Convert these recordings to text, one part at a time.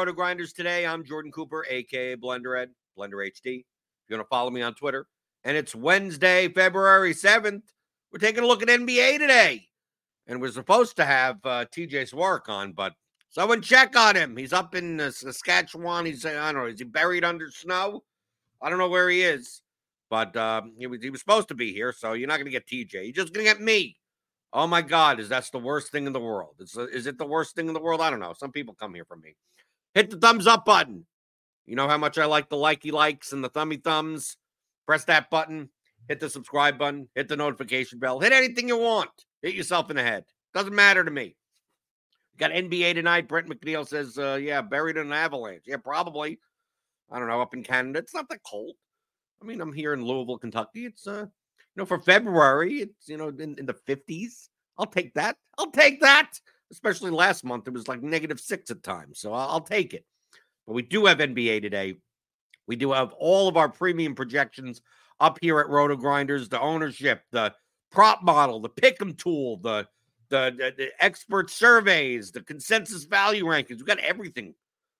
Roto Grinders today. I'm Jordan Cooper, aka Blender Ed, Blender HD. If you want to follow me on Twitter, and it's Wednesday, February 7th. We're taking a look at NBA today. And we're supposed to have uh, TJ Swark on, but someone check on him. He's up in uh, Saskatchewan. He's, I don't know, is he buried under snow? I don't know where he is, but um, he, was, he was supposed to be here, so you're not going to get TJ. You're just going to get me. Oh my God, is that's the worst thing in the world? Is, is it the worst thing in the world? I don't know. Some people come here from me. Hit the thumbs up button. You know how much I like the likey likes and the thummy thumbs. Press that button. Hit the subscribe button. Hit the notification bell. Hit anything you want. Hit yourself in the head. Doesn't matter to me. Got NBA tonight. Brent McNeil says, uh, yeah, buried in an avalanche. Yeah, probably. I don't know, up in Canada. It's not that cold. I mean, I'm here in Louisville, Kentucky. It's uh you know, for February, it's you know in, in the 50s. I'll take that. I'll take that. Especially last month, it was like negative six at times. So I'll, take it. But we do have NBA today. We do have all of our premium projections up here at Roto Grinders, the ownership, the prop model, the pick'em tool, the, the the, the expert surveys, the consensus value rankings. We've got everything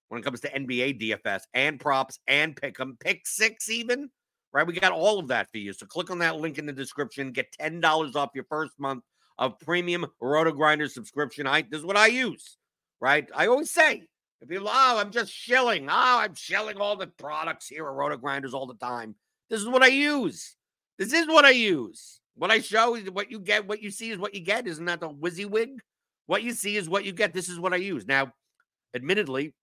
when it comes to NBA DFS and props and pick'em, pick six even right? We got all of that for you. So click on that link in the description. Get $10 off your first month of premium Roto Grinder subscription. I this is what I use, right? I always say, if people, oh, I'm just shilling. Oh, I'm shilling all the products here at Roto Grinders all the time. This is what I use. This is what I use. What I show is what you get, what you see is what you get. Isn't that the WYSIWYG? What you see is what you get. This is what I use. Now, admittedly,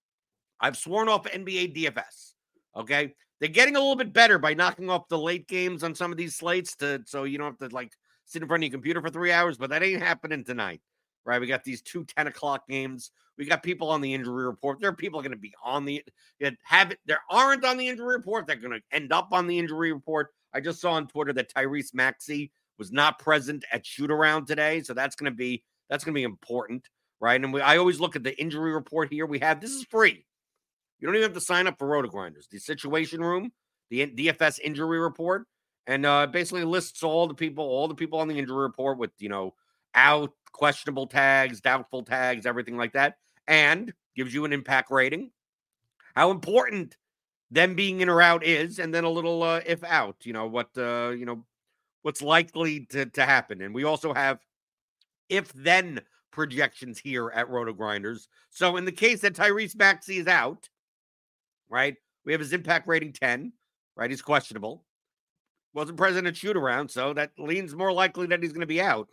I've sworn off NBA DFS. Okay. They're getting a little bit better by knocking off the late games on some of these slates to so you don't have to like sit in front of your computer for three hours, but that ain't happening tonight. Right. We got these two 10 o'clock games. We got people on the injury report. There are people going to be on the have it. There aren't on the injury report. They're going to end up on the injury report. I just saw on Twitter that Tyrese Maxey was not present at shoot around today. So that's going to be that's going to be important. Right. And we, I always look at the injury report here. We have this is free. You don't even have to sign up for Roto Grinders. The Situation Room, the DFS injury report, and uh, basically lists all the people, all the people on the injury report with you know out, questionable tags, doubtful tags, everything like that, and gives you an impact rating, how important them being in or out is, and then a little uh, if out, you know what uh, you know what's likely to to happen, and we also have if then projections here at Roto Grinders. So in the case that Tyrese Maxey is out, right? We have his impact rating 10, right? He's questionable. Wasn't present at shoot around, so that leans more likely that he's going to be out.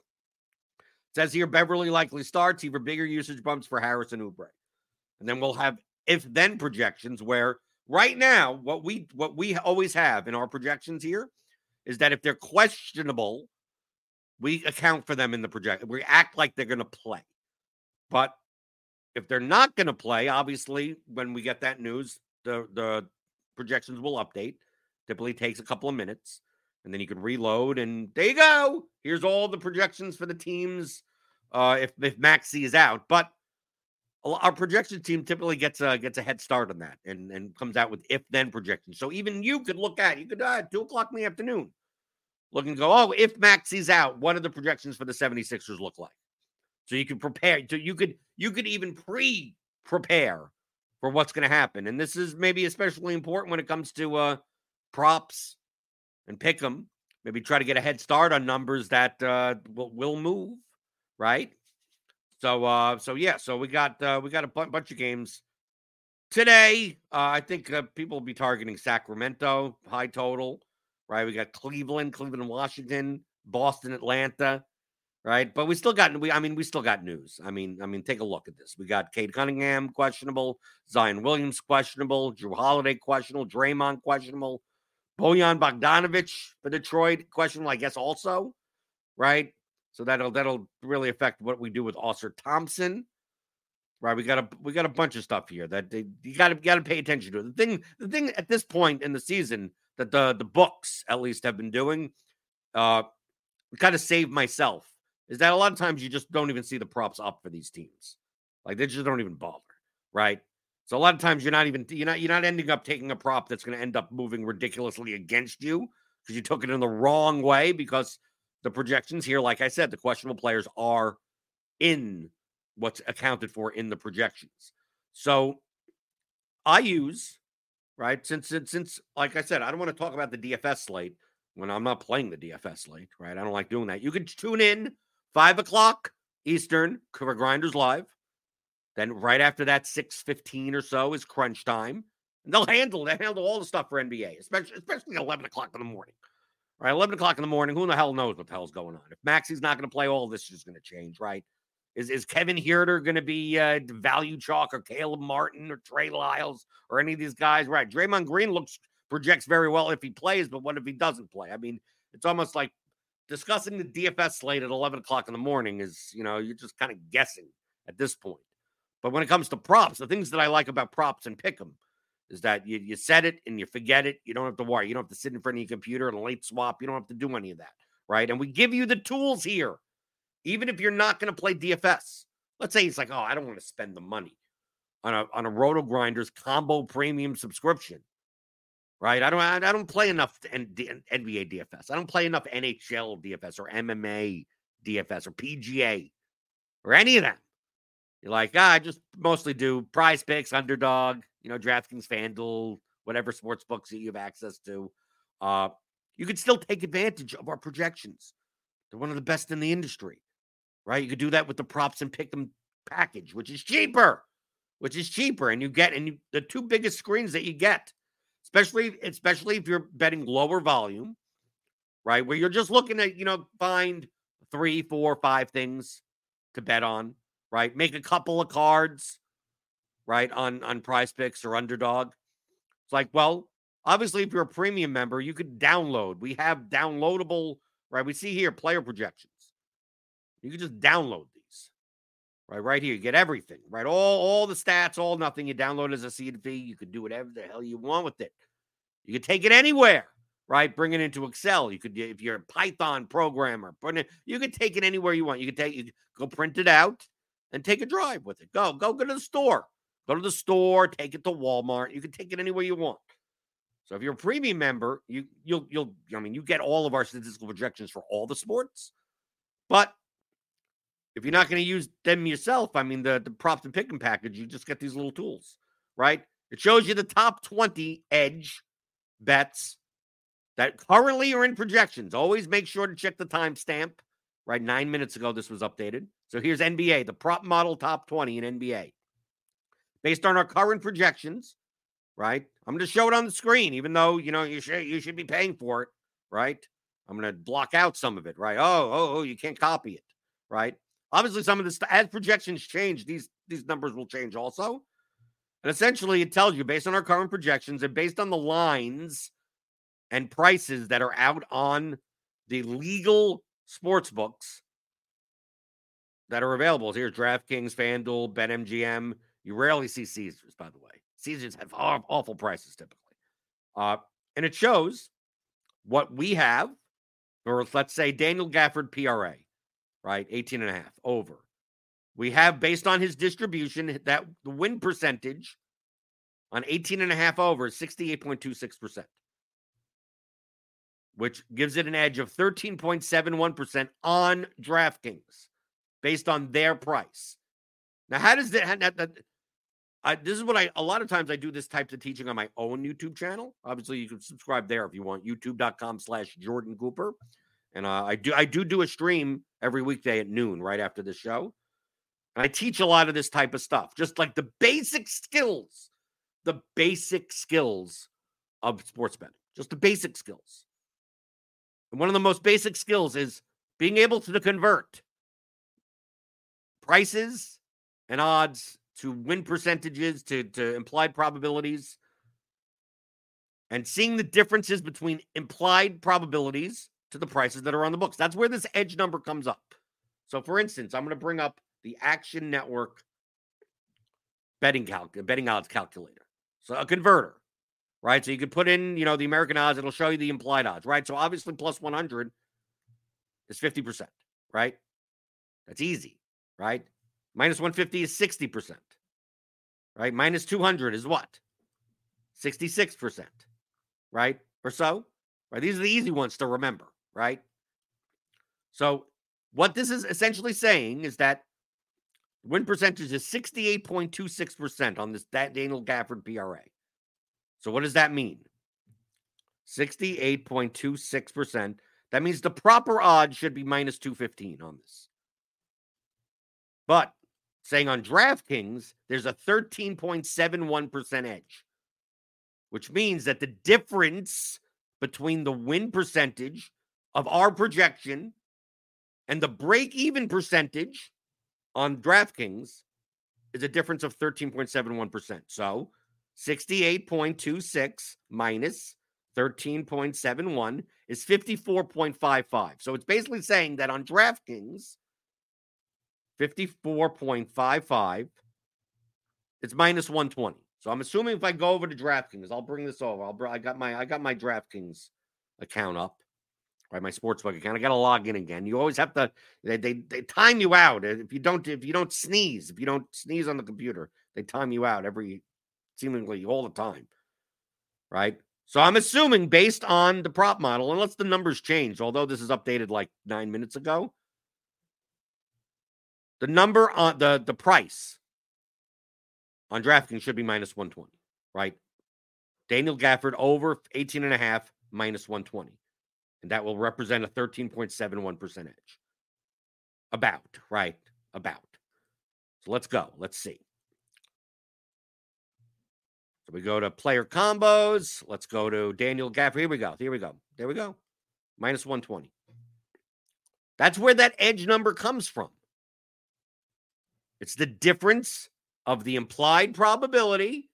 It says here Beverley likely starts, even bigger usage bumps for Harris and Oubre. And then we'll have if then projections where right now, what we what we always have in our projections here is that if they're questionable, we account for them in the project. We act like they're going to play. But if they're not going to play, obviously, when we get that news, the the projections will update. Typically takes a couple of minutes, and then you can reload, and there you go. Here's all the projections for the teams. Uh, if if Maxey is out, but our projection team typically gets a gets a head start on that and and comes out with if then projections. So even you could look at you could uh, two o'clock in the afternoon, look and go, oh, if Maxey's out, what do the projections for the 76ers look like? So you can prepare. So you could you could even pre prepare for what's going to happen. And this is maybe especially important when it comes to uh props and pick them. Maybe try to get a head start on numbers that uh, will, will move, right? So uh so yeah, so we got uh we got a b- bunch of games today. Uh I think uh, people will be targeting Sacramento, high total, right? We got Cleveland, Cleveland, Washington, Boston, Atlanta, right? But we still got we I mean we still got news. I mean, I mean take a look at this. We got Cade Cunningham questionable, Zion Williams questionable, Jrue Holiday questionable, Draymond questionable, Bojan Bogdanovic for Detroit questionable, I guess also, right? So that'll that'll really affect what we do with Ausar Thompson. Right, we got a we got a bunch of stuff here that they, you got to got to pay attention to. The thing the thing at this point in the season that the the books at least have been doing, uh, kind of save myself is that a lot of times you just don't even see the props up for these teams, like they just don't even bother, right? So a lot of times you're not even you're not you're not ending up taking a prop that's going to end up moving ridiculously against you because you took it in the wrong way because the projections here, like I said, the questionable players are in what's accounted for in the projections. So I use right since since, since like I said, I don't want to talk about the DFS slate when I'm not playing the DFS slate, right? I don't like doing that. You can tune in five o'clock Eastern for Grinders Live. Then right after that, six fifteen or so is crunch time, and they'll handle they handle all the stuff for NBA, especially especially eleven o'clock in the morning. Right, 11 o'clock in the morning. Who the hell knows what the hell's going on? If Maxey's not going to play, all this is going to change, right? Is is Kevin Huerter going to be uh, value chalk or Caleb Martin or Trey Lyles or any of these guys? Right. Draymond Green looks projects very well if he plays, but what if he doesn't play? I mean, it's almost like discussing the DFS slate at 11 o'clock in the morning is, you know, you're just kind of guessing at this point. But when it comes to props, the things that I like about props and pick'em is that you, you set it and you forget it. You don't have to worry. You don't have to sit in front of your computer and late swap. You don't have to do any of that. Right. And we give you the tools here, even if you're not going to play DFS. Let's say he's like, oh, I don't want to spend the money on a on a Roto Grinders combo premium subscription. Right. I don't I, don't play enough NBA DFS. I don't play enough NHL DFS or MMA DFS or PGA or any of them. You're like, ah, I just mostly do prize picks, underdog, you know, DraftKings, FanDuel, whatever sports books that you have access to. Uh, you could still take advantage of our projections. They're one of the best in the industry, right? You could do that with the props and pick'em package, which is cheaper, which is cheaper. And you get, and you, the two biggest screens that you get, especially, especially if you're betting lower volume, right? Where you're just looking at, you know, find three, four, five things to bet on, right? Make a couple of cards, right? On on prize picks or underdog. It's like, well, obviously, if you're a premium member, you could download. We have downloadable, right? We see here player projections. You can just download these. Right, right here. You get everything, right? All all the stats, all nothing. You download as a CSV. You could do whatever the hell you want with it. You could take it anywhere, right? Bring it into Excel. You could, if you're a Python programmer, it, you could take it anywhere you want. You could take you go print it out and take a drive with it. Go, go, go to the store. Go to the store, take it to Walmart. You can take it anywhere you want. So if you're a premium member, you you'll you'll I mean you get all of our statistical projections for all the sports. But if you're not going to use them yourself, I mean the the props and pick'em package, you just get these little tools, right? It shows you the top 20 edge bets that currently are in projections. Always make sure to check the timestamp. Right, nine minutes ago, this was updated. So here's NBA, the prop model top 20 in NBA based on our current projections, right? I'm going to show it on the screen, even though you know you should you should be paying for it, right? I'm going to block out some of it, right? Oh, oh, oh, you can't copy it, right? Obviously, some of this as projections change, these these numbers will change also. And essentially, it tells you based on our current projections and based on the lines and prices that are out on the legal sports books that are available. Here's DraftKings, FanDuel, BetMGM. You rarely see Caesars, by the way. Caesars have awful prices typically. Uh, and it shows what we have, or let's say Daniel Gafford PRA, right? 18 and a half over. We have based on his distribution that the win percentage on 18 and a half over is 68.26%, which gives it an edge of 13.71% on DraftKings based on their price. Now, how does that, I, this is what I a lot of times I do this types of teaching on my own YouTube channel. Obviously, you can subscribe there if you want. YouTube.com slash Jordan Cooper. And uh, I do I do do a stream every weekday at noon, right after the show. And I teach a lot of this type of stuff, just like the basic skills, the basic skills of sports betting, just the basic skills. And one of the most basic skills is being able to convert prices and odds to win percentages to, to implied probabilities and seeing the differences between implied probabilities to the prices that are on the books. That's where this edge number comes up. So, for instance, I'm going to bring up the Action Network betting betting odds calculator. So, a converter, right? So you can put in, you know, the American odds. It'll show you the implied odds, right? So obviously, plus 100 is 50%, right? That's easy, right? Minus 150 is 60%. Right? Minus 200 is what? 66%. Right? Or so? Right? These are the easy ones to remember, right? So, what this is essentially saying is that win percentage is 68.26% on this that Daniel Gafford PRA. So, what does that mean? 68.26%. That means the proper odds should be minus 215 on this. But saying on DraftKings, there's a 13.71% edge, which means that the difference between the win percentage of our projection and the break even percentage on DraftKings is a difference of 13.71%. So 68.26 minus 13.71 is 54.55. So it's basically saying that on DraftKings, 54.55. It's minus 120. So I'm assuming if I go over to DraftKings, I'll bring this over. I'll I got my I got my DraftKings account up, right? My sportsbook account. I got to log in again. You always have to they, they they time you out. If you don't if you don't sneeze, if you don't sneeze on the computer, they time you out every seemingly all the time. Right? So I'm assuming based on the prop model, unless the numbers change, although this is updated like nine minutes ago, the number on the the price on DraftKings should be minus 120, right? Daniel Gafford over 18 and a half minus 120. And that will represent a 13.71% edge. About, right? About. So let's go. Let's see. So we go to player combos. Let's go to Daniel Gafford. Here we go. Here we go. There we go. Minus 120. That's where that edge number comes from. It's the difference of the implied probability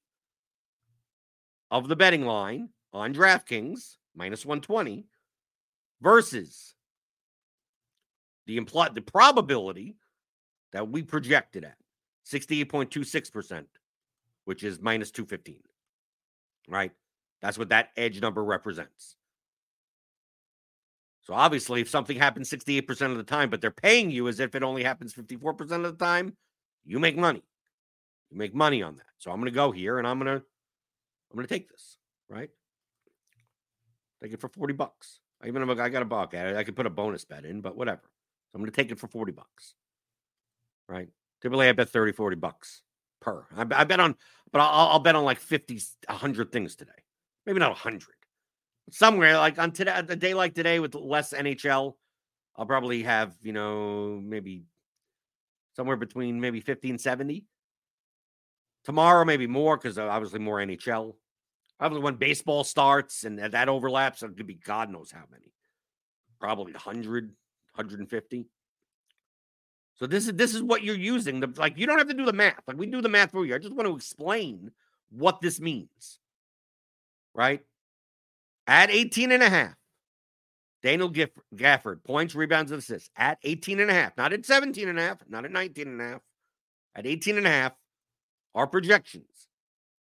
of the betting line on DraftKings minus 120 versus the implied the probability that we projected at 68.26%, which is minus 215. Right? That's what that edge number represents. So obviously, if something happens 68% of the time, but they're paying you as if it only happens 54% of the time, you make money. You make money on that. So I'm going to go here and I'm going to I'm going to take this, right? Take it for 40 bucks. I Even if I got a buck at it, I could put a bonus bet in, but whatever. So I'm going to take it for 40 bucks. Right? Typically I bet 30, 40 bucks per. I, I bet on, but I'll, I'll, bet on like 50, 100 things today. Maybe not 100. Somewhere like on today, a day like today with less NHL, I'll probably have, you know, maybe somewhere between maybe 50 and 70. Tomorrow, maybe more because uh, obviously more NHL. Probably when baseball starts and that overlaps, it could be God knows how many. Probably 100, 150. So this is this is what you're using. The, like you don't have to do the math. Like we do the math for you. I just want to explain what this means. Right? At 18 and a half, Daniel Giff- Gafford, points, rebounds, and assists at 18 and a half, not at 17 and a half, not at 19 and a half, at 18 and a half, our projections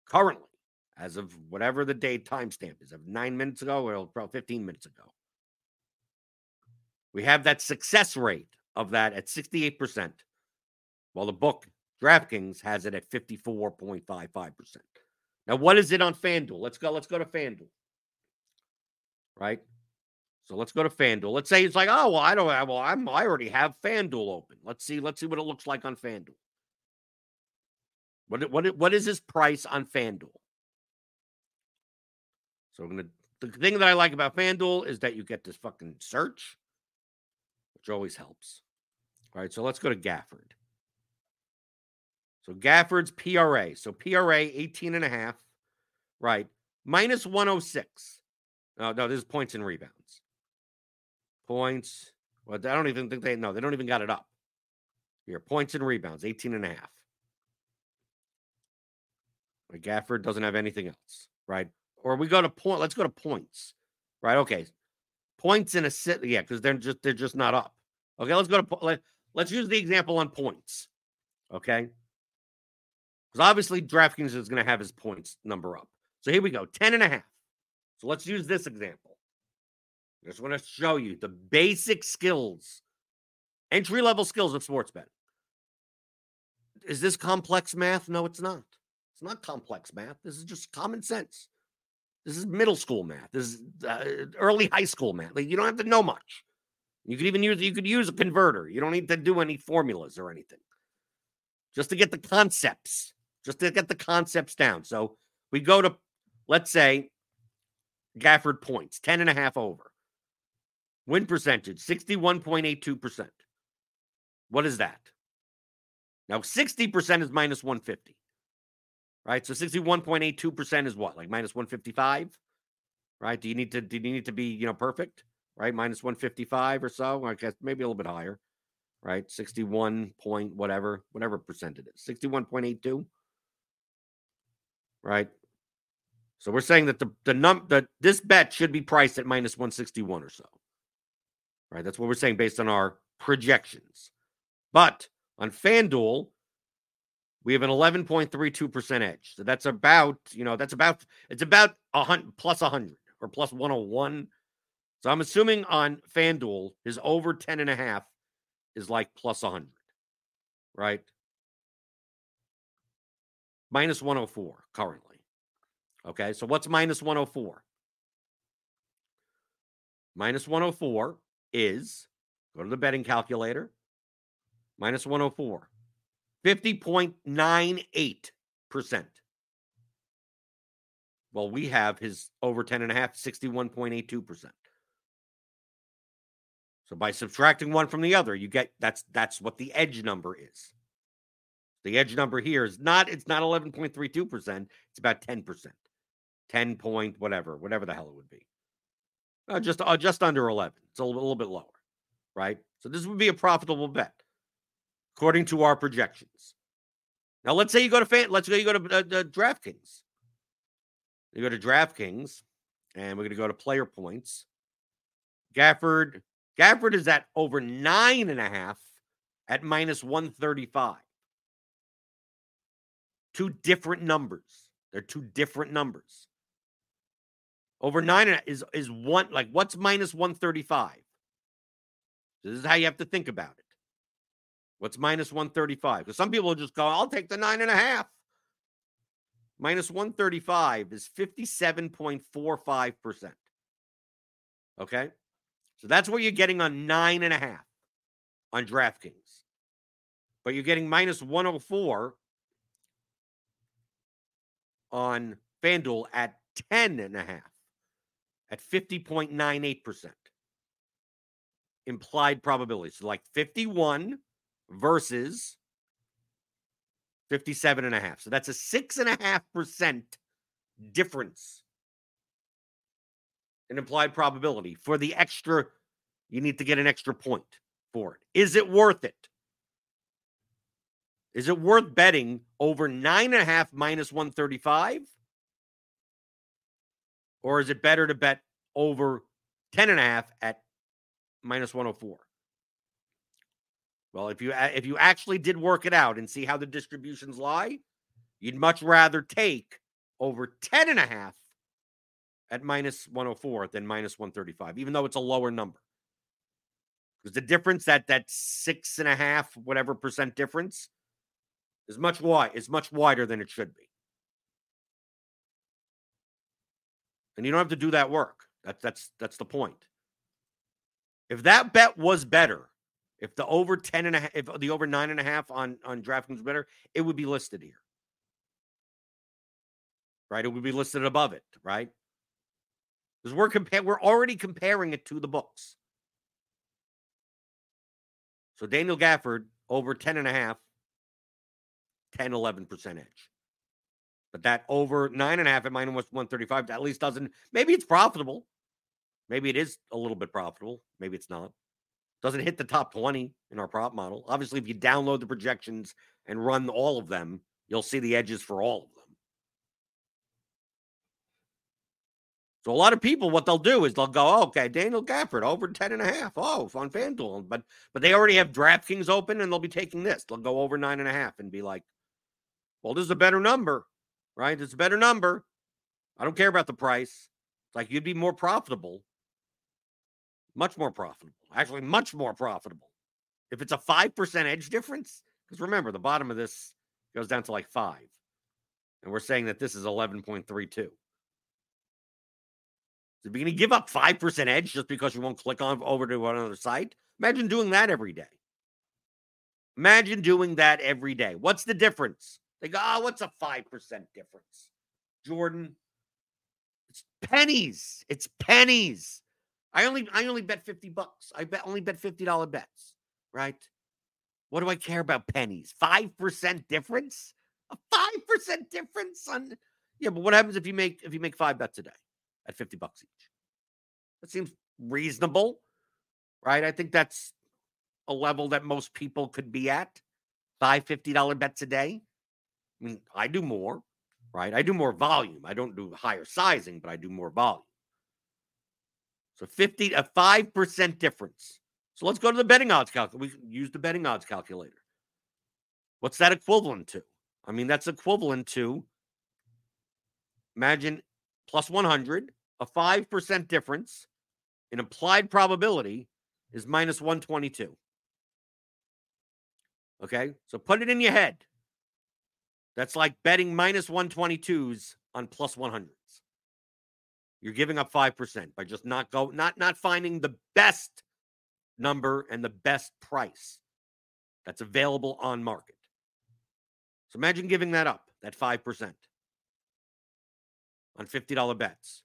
currently, as of whatever the day timestamp is, of nine minutes ago or about 15 minutes ago, we have that success rate of that at 68%, while the book DraftKings has it at 54.55%. Now, what is it on FanDuel? Let's go, let's go to FanDuel. Right? So let's go to FanDuel. Let's say it's like, oh well, I don't have well, I'm I already have FanDuel open. Let's see, let's see what it looks like on FanDuel. What what what is his price on FanDuel? So I'm gonna the thing that I like about FanDuel is that you get this fucking search, which always helps. All right, so let's go to Gafford. So Gafford's PRA. So PRA 18 and a half, right? Minus 106. No, no, this is points and rebounds. Points. Well, I don't even think they know. They don't even got it up. Here, points and rebounds, 18 and a half. Gafford doesn't have anything else, right? Or we go to point. Let's go to points, right? Okay, points in a sit. Yeah, because they're just they're just not up. Okay, let's go to let's use the example on points. Okay, because obviously DraftKings is going to have his points number up. So here we go, 10 and a half. So let's use this example. I just want to show you the basic skills, entry level skills of sports betting. Is this complex math? No, it's not. It's not complex math. This is just common sense. This is middle school math. This is uh, early high school math. Like, you don't have to know much. You could even use you could use a converter. You don't need to do any formulas or anything. Just to get the concepts, just to get the concepts down. So we go to let's say Gafford points, 10 and a half over. Win percentage, 61.82%. What is that? Now, 60% is minus 150. Right? So 61.82% is what? Like minus 155? Right? Do you need to do you need to be, you know, perfect? Right? Minus 155 or so? I guess maybe a little bit higher. Right? 61 point whatever, whatever percent it is. 61.82. Right? So we're saying that the the num that this bet should be priced at minus 161 or so. Right? That's what we're saying based on our projections. But on FanDuel, we have an 11.32% edge. So that's about, you know, that's about it's about a hundred plus 100 or plus 101. So I'm assuming on FanDuel, his over 10 and a half is like plus 100, right? Minus 104 currently. Okay, so what's minus 104? Minus 104 is go to the betting calculator. Minus 104. 50.98%. Well, we have his over 10 and a half, 61.82%. So by subtracting one from the other, you get that's that's what the edge number is. The edge number here is not it's not 11.32%, it's about 10%. 10 point whatever, whatever the hell it would be. Uh, just uh, just under 11. It's a little, a little bit lower, right? So this would be a profitable bet according to our projections. Now let's say you go to fan, let's go you go to uh, DraftKings. You go to DraftKings and we're going to go to player points. Gafford Gafford is at over nine and a half at minus 135. Two different numbers. They're two different numbers. Over nine is is one like what's minus 135? This is how you have to think about it. What's minus 135? Because some people just go, I'll take the nine and a half. Minus 135 is 57.45%. Okay. So that's what you're getting on nine and a half on DraftKings. But you're getting minus 104 on FanDuel at 10 and a half at 50.98%. Implied probability. So like 51 versus 57 and a half. So that's a six and a half percent difference in implied probability for the extra. You need to get an extra point for it. Is it worth it? Is it worth betting over nine and a half minus 135? Or is it better to bet over 10 and a half at minus 104? Well, if you if you actually did work it out and see how the distributions lie, you'd much rather take over 10 and a half at minus 104 than minus 135, even though it's a lower number. Because the difference that that six and a half, whatever percent difference is much wide, is much wider than it should be. And you don't have to do that work. That's that's that's the point. If that bet was better, if the over 10 and a half, if the over nine and a half on, on DraftKings better, it would be listed here. Right? It would be listed above it, right? Because we're compa- we're already comparing it to the books. So Daniel Gafford over 10 and a half, 10, 11% edge. But that over nine and a half at minus 135 at least doesn't, maybe it's profitable. Maybe it is a little bit profitable. Maybe it's not. Doesn't hit the top 20 in our prop model. Obviously, if you download the projections and run all of them, you'll see the edges for all of them. So a lot of people, what they'll do is they'll go, oh, okay, Daniel Gafford over 10 and a half. Oh, on FanDuel. But but they already have DraftKings open and they'll be taking this. They'll go over nine and a half and be like, well, this is a better number, right? It's a better number. I don't care about the price. It's like you'd be more profitable. Much more profitable. Actually, much more profitable. If it's a 5% edge difference, because remember, the bottom of this goes down to like five. And we're saying that this is 11.32. Is going to give up 5% edge just because you won't click on over to another site? Imagine doing that every day. Imagine doing that every day. What's the difference? They go, oh, what's a 5% difference? Jordan, it's pennies. It's pennies. I only I only bet 50 bucks. I bet only bet $50 bets, right? What do I care about pennies? 5% difference? A 5% difference on Yeah, but what happens if you make if you make 5 bets a day? At 50 bucks each. That seems reasonable, right? I think that's a level that most people could be at. Five $50 bets a day. I mean, I do more, right? I do more volume. I don't do higher sizing, but I do more volume. So 50, a 5% difference. So let's go to the betting odds calculator. We use the betting odds calculator. What's that equivalent to? I mean, that's equivalent to imagine plus 100 a 5% difference in implied probability is minus 122. Okay, so put it in your head. That's like betting minus 122s on plus 100s. You're giving up 5% by just not go not not finding the best number and the best price that's available on market. So imagine giving that up, that 5% on $50 bets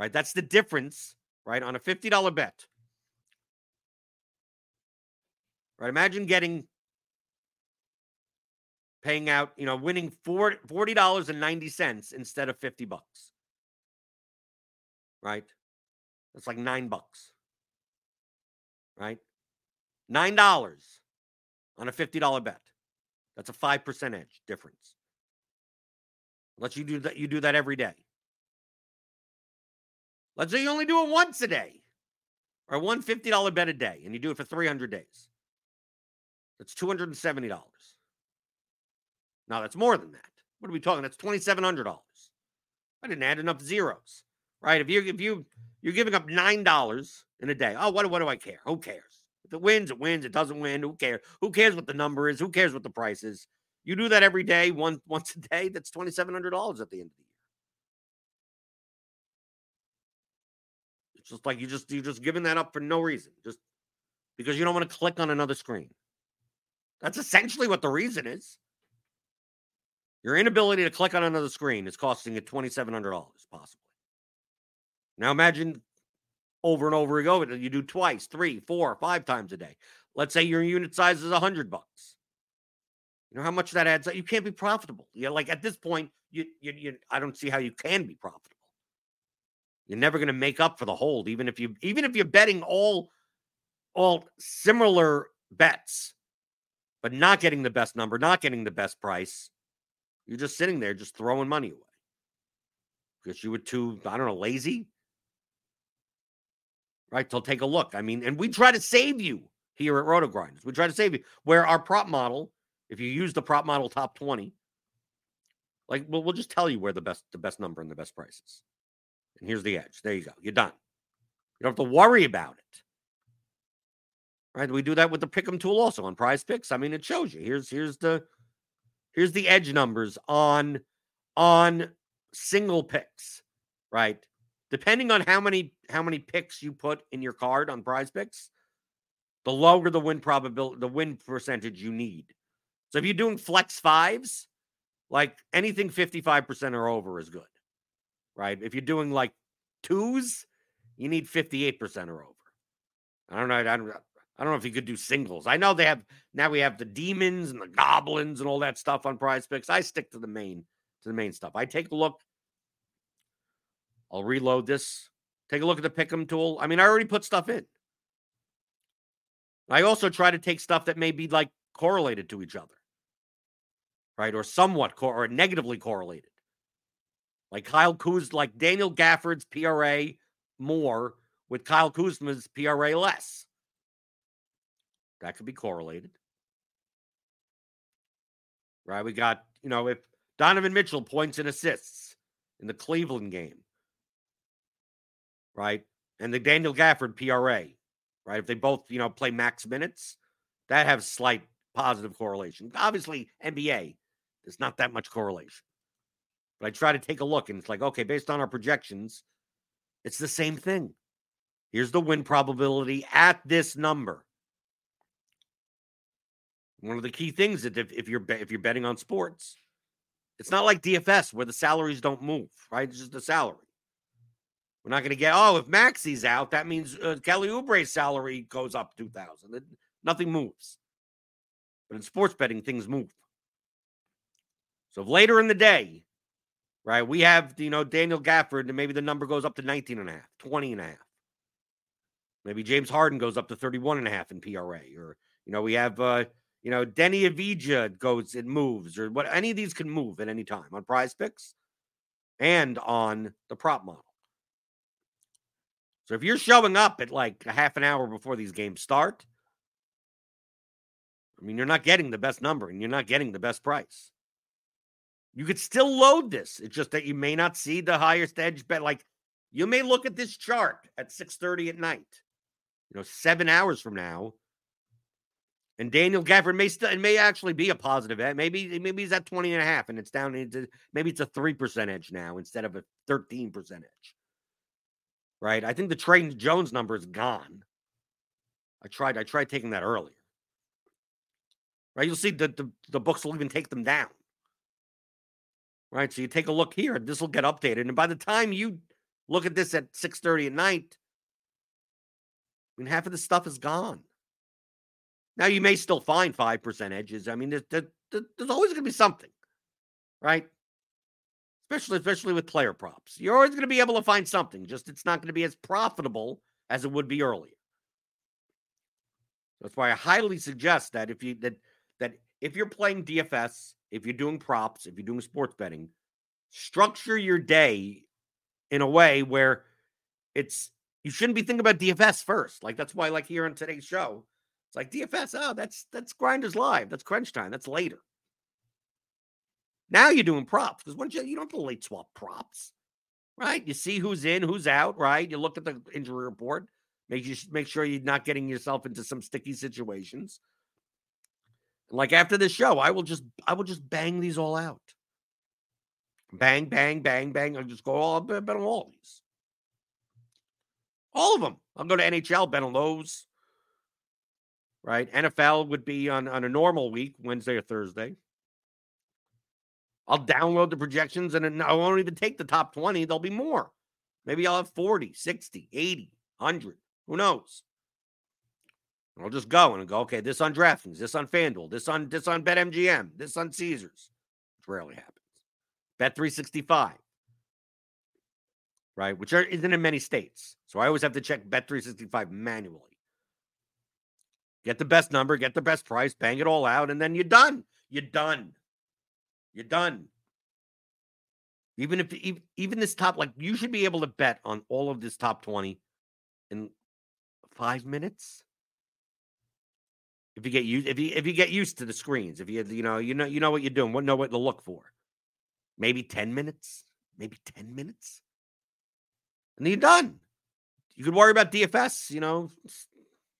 right? That's the difference, right? On a $50 bet. Right? Imagine getting paying out, you know, winning $40.90 instead of 50 bucks. Right? That's like 9 bucks. Right? $9 on a $50 bet. That's a 5% edge difference. Let you do that you do that every day. Let's say you only do it once a day or one $50 bet a day and you do it for 300 days. That's $270. Now that's more than that. What are we talking? That's $2,700. I didn't add enough zeros, right? If you if you you're giving up nine dollars in a day, oh, what what do I care? Who cares? If it wins, it wins. It doesn't win, who cares? Who cares what the number is? Who cares what the price is? You do that every day, one once a day. That's twenty seven hundred dollars at the end of the year. Just like you just you're just giving that up for no reason, just because you don't want to click on another screen. That's essentially what the reason is. Your inability to click on another screen is costing you $2,700, possibly. Now imagine over and over again, you do twice, three, four, five times a day. Let's say your unit size is a hundred bucks. You know how much that adds up? You can't be profitable. You know, like at this point, you, you, you I don't see how you can be profitable. You're never going to make up for the hold, even if you even if you're betting all all similar bets. but not getting the best number, not getting the best price, you're just sitting there just throwing money away. Because you were too, I don't know, lazy. Right. So take a look. I mean, and we try to save you here at Roto Grinders. We try to save you. Where our prop model, if you use the prop model top 20, like we'll, we'll just tell you where the best the best number and the best prices. And here's the edge. There you go. You're done. You don't have to worry about it. Right? We do that with the pick'em tool also on prize picks. I mean, it shows you. Here's here's the here's the edge numbers on on single picks, right? Depending on how many how many picks you put in your card on prize picks, the lower the win probability, the win percentage you need. So if you're doing flex fives, like anything 55% or over is good, right? If you're doing like twos, you need 58% or over. I don't know. I don't, I don't know if you could do singles. I know they have now we have the demons and the goblins and all that stuff on prize picks. I stick to the main to the main stuff. I take a look. I'll reload this. Take a look at the pick'em tool. I mean, I already put stuff in. I also try to take stuff that may be like correlated to each other right? Or somewhat cor- or negatively correlated. Like Kyle Kuz, like Daniel Gafford's PRA more with Kyle Kuzma's PRA less. That could be correlated. Right? We got, you know, if Donovan Mitchell points and assists in the Cleveland game, right? And the Daniel Gafford PRA, right? If they both, you know, play max minutes, that has slight positive correlation. Obviously, NBA, there's not that much correlation. But I try to take a look and it's like, okay, based on our projections, it's the same thing. Here's the win probability at this number. One of the key things that if, if you're if you're betting on sports, it's not like DFS where the salaries don't move, right? It's just the salary. We're not going to get oh, if Maxey's out, that means uh, Kelly Oubre's salary goes up two thousand. Nothing moves. But in sports betting, things move. So if later in the day, right, we have, you know, Daniel Gafford, and maybe the number goes up to 19 and a half, 20 and a half. Maybe James Harden goes up to 31 and a half in PRA. Or, you know, we have, uh, you know, Deni Avdija goes, it moves, or what any of these can move at any time on prize picks and on the prop model. So if you're showing up at like a half an hour before these games start, I mean, you're not getting the best number and you're not getting the best price. You could still load this. It's just that you may not see the highest edge bet. Like you may look at this chart at 6:30 at night, you know, seven hours from now. And Daniel Gafford may still it may actually be a positive edge. Maybe maybe he's at 20 and a half and it's down into maybe it's a 3% edge now instead of a 13% edge. Right? I think the Tre Jones number is gone. I tried I tried taking that earlier. Right? You'll see that the, the books will even take them down right? So you take a look here, this will get updated. And by the time you look at this at 6:30 at night, I mean half of the stuff is gone. Now you may still find 5% edges. I mean, there's, there's always going to be something, right? Especially, especially with player props. You're always going to be able to find something, just it's not going to be as profitable as it would be earlier. That's why I highly suggest that if you that that if you're playing DFS if you're doing props, if you're doing sports betting, structure your day in a way where it's you shouldn't be thinking about DFS first. Like that's why, like here on today's show, it's like DFS. Oh, that's that's Grinders Live. That's Crunch Time. That's later. Now you're doing props because once you you don't have to late swap props, right? You see who's in, who's out, right? You look at the injury report. Make you make sure you're not getting yourself into some sticky situations. Like after this show, I will just I will just bang these all out. Bang, bang, bang, bang. I'll just go all bet on all these. All of them. I'll go to NHL, bet on those. Right? NFL would be on, on a normal week, Wednesday or Thursday. I'll download the projections and I won't even take the top 20. There'll be more. Maybe I'll have 40, 60, 80, 100. Who knows? I'll just go and go, okay, this on DraftKings, this on FanDuel, this on this on BetMGM, this on Caesars, which rarely happens. Bet 365, right? Which are, isn't in many states. So I always have to check Bet 365 manually. get the best number, get the best price, bang it all out, and then you're done. You're done. You're done. Even if even this top, like you should be able to bet on all of this top 20 in five minutes. If you get used, if you if you get used to the screens, if you you know you know you know what you're doing, what know what to look for. Maybe 10 minutes, maybe 10 minutes. And you're done. You could worry about DFS, you know,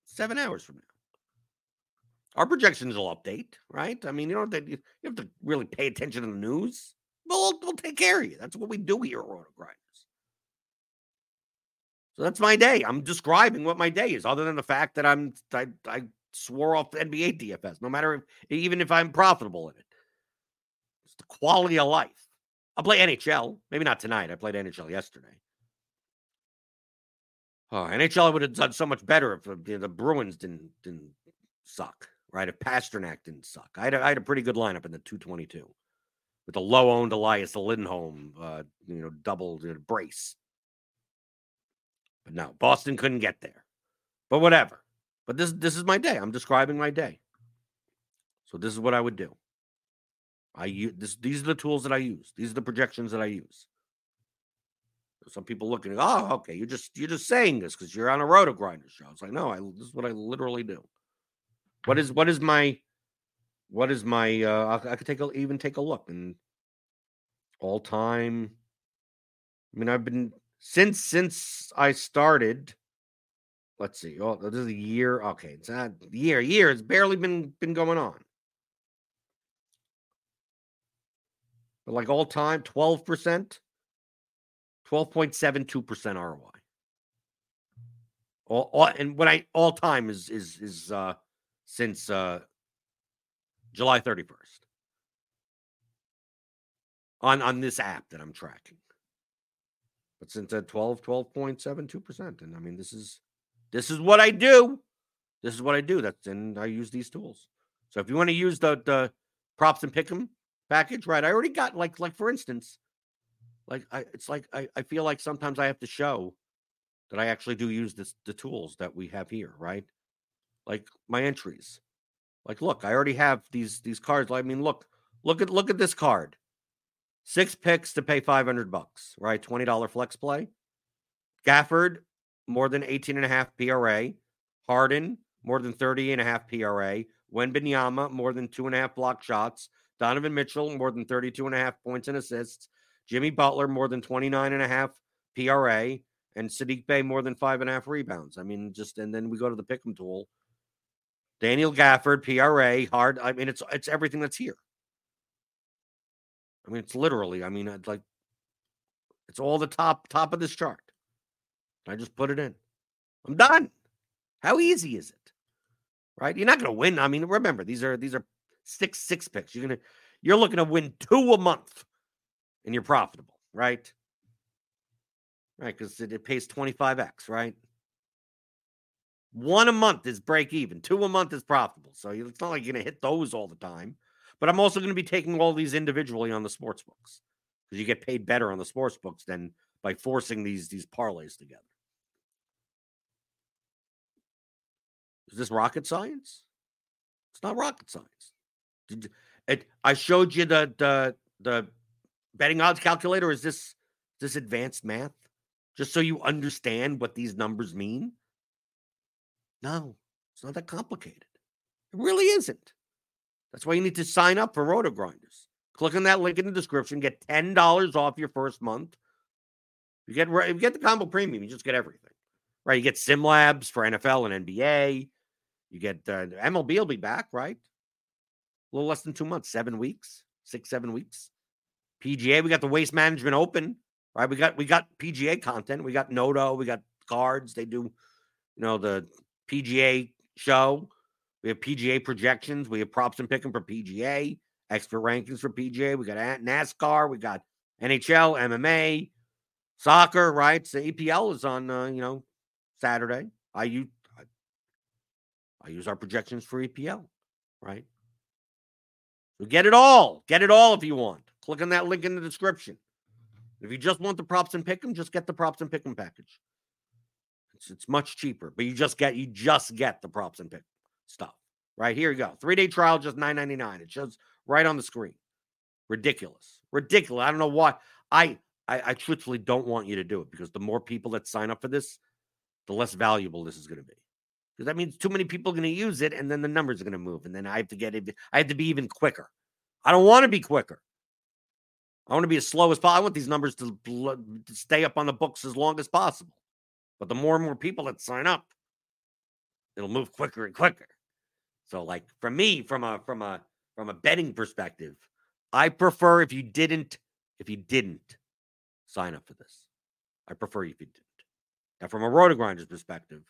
seven hours from now. Our projections will update, right? I mean, you don't have you have to really pay attention to the news. We'll, we'll take care of you. That's what we do here at Roto Grinders. So that's my day. I'm describing what my day is, other than the fact that I'm I, I swore off NBA DFS, no matter if, even if I'm profitable in it. It's the quality of life. I'll play NHL. Maybe not tonight. I played NHL yesterday. Oh, NHL would have done so much better if the, the Bruins didn't didn't suck, right? If Pastrnak didn't suck. I had a, I had a pretty good lineup in the 222 with the low owned Elias Lindholm, uh, you know, double uh, brace. But no, Boston couldn't get there. But whatever. But this this is my day. I'm describing my day. So this is what I would do. I use this. These are the tools that I use. These are the projections that I use. Some people look at looking, oh, okay, you're just you're just saying this because you're on a roto grinder show. It's like, no, I this is what I literally do. What is what is my what is my uh I, I could take a even take a look and all time. I mean, I've been since since I started. Let's see. Oh, this is a year. Okay, it's not year. Year. It's barely been been going on. But like all time, twelve percent. 12.72% ROI. All, all, and when I all time is is is uh since uh July 31st. On on this app that I'm tracking. But since at 12 12.72% and I mean this is this is what I do. This is what I do. That's and I use these tools. So if you want to use the the props and pick'em package, right? I already got like like for instance, like I, it's like I, I feel like sometimes I have to show that I actually do use this the tools that we have here, right? Like my entries. Like, look, I already have these these cards. I mean, look, look at look at this card. Six picks to pay 500 bucks, right? $20 flex play. Gafford, more than 18 and a half PRA. Harden, more than 30 and a half PRA. Wembanyama, more than two and a half block shots. Donovan Mitchell, more than 32 and a half points and assists. Jimmy Butler more than 29 and a half PRA and Sadiq Bey more than five and a half rebounds. I mean, just and then we go to the pick'em tool. Daniel Gafford, PRA, hard. I mean, it's it's everything that's here. I mean, it's literally. I mean, like it's all the top top of this chart. I just put it in. I'm done. How easy is it? Right? You're not going to win. I mean, remember these are these are six six picks. You're gonna you're looking to win two a month and you're profitable, right? Right, because it, it pays 25x, right? One a month is break even, two a month is profitable. So it's not like you're going to hit those all the time. But I'm also going to be taking all these individually on the sports books because you get paid better on the sports books than by forcing these these parlays together. Is this rocket science? It's not rocket science. Did, it, I showed you the the the betting odds calculator? Is this this advanced math? Just so you understand what these numbers mean? No, it's not that complicated. It really isn't. That's why you need to sign up for RotoGrinders. Click on that link in the description. Get ten dollars off your first month. You get you get the combo premium. You just get everything, right? You get Sim Labs for NFL and NBA. You get uh, MLB will be back, right? A little less than two months, seven weeks, six, seven weeks. PGA, we got the Waste Management Open, right? We got we got PGA content. We got Noto, we got cards. They do, you know, the PGA show. We have PGA projections. We have props and pick'em for PGA, expert rankings for PGA. We got NASCAR. We got NHL, MMA, soccer. Right? So EPL is on, uh, you know, Saturday. I use I, I use our projections for EPL. Right? So get it all. Get it all if you want. Click on that link in the description. If you just want the props and pick'em, just get the props and pick'em package. It's, it's much cheaper, but you just get you just get the props and pick. stuff. Right here you go. Three day trial, just nine ninety nine. It shows right on the screen. Ridiculous. Ridiculous. I don't know why. I, I I truthfully don't want you to do it because the more people that sign up for this, the less valuable this is going to be. Because that means too many people are going to use it, and then the numbers are going to move, and then I have to get it. I have to be even quicker. I don't want to be quicker. I want to be as slow as possible. I want these numbers to, to stay up on the books as long as possible. But the more and more people that sign up, it'll move quicker and quicker. So, like for me, from a from a from a betting perspective, I prefer if you didn't if you didn't sign up for this. I prefer if you didn't. Now, from a RotoGrinders perspective,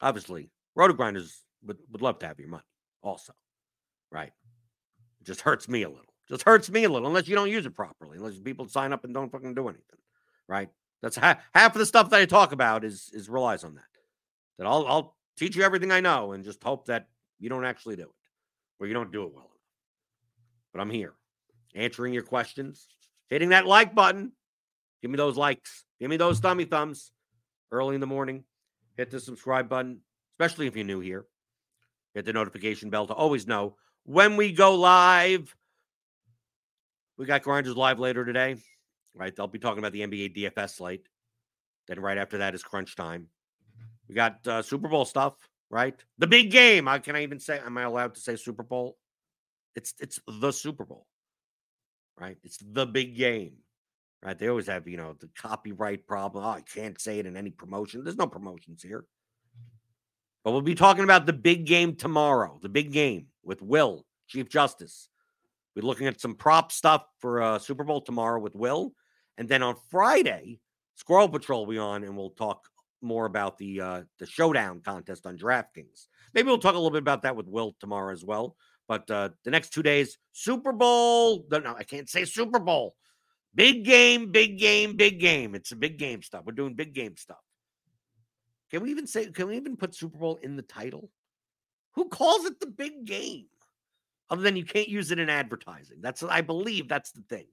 obviously, RotoGrinders would, would love to have your money also, right? It just hurts me a little. Just hurts me a little unless you don't use it properly, unless people sign up and don't fucking do anything, right? That's half, half of the stuff that I talk about is is relies on that. That I'll I'll teach you everything I know and just hope that you don't actually do it or you don't do it well enough. But I'm here answering your questions, hitting that like button. Give me those likes. Give me those thummy thumbs early in the morning. Hit the subscribe button, especially if you're new here. Hit the notification bell to always know when we go live. We got Grinders live later today, right? They'll be talking about the NBA DFS slate. Then right after that is crunch time. We got uh, Super Bowl stuff, right? The big game. How can I even say? Am I allowed to say Super Bowl? It's it's the Super Bowl, right? It's the big game, right? They always have you know the copyright problem. Oh, I can't say it in any promotion. There's no promotions here. But we'll be talking about the big game tomorrow. The big game with Will, Chief Justice. We're looking at some prop stuff for uh, Super Bowl tomorrow with Will, and then on Friday, Squirrel Patrol will be on, and we'll talk more about the uh, the showdown contest on DraftKings. Maybe we'll talk a little bit about that with Will tomorrow as well. But uh, the next two days, Super Bowl. No, I can't say Super Bowl. Big game, big game, big game. It's a big game stuff. We're doing big game stuff. Can we even say? Can we even put Super Bowl in the title? Who calls it the big game? Other than you can't use it in advertising. That's I believe that's the thing.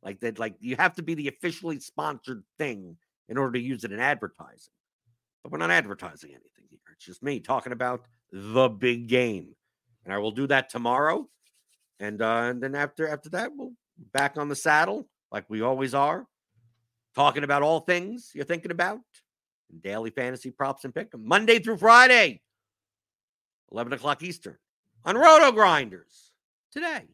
Like that, like you have to be the officially sponsored thing in order to use it in advertising. But we're not advertising anything here. It's just me talking about the big game. And I will do that tomorrow. And uh, and then after after that, we'll back on the saddle like we always are, talking about all things you're thinking about. Daily fantasy props and pick'em Monday through Friday, 11 o'clock Eastern on RotoGrinders today.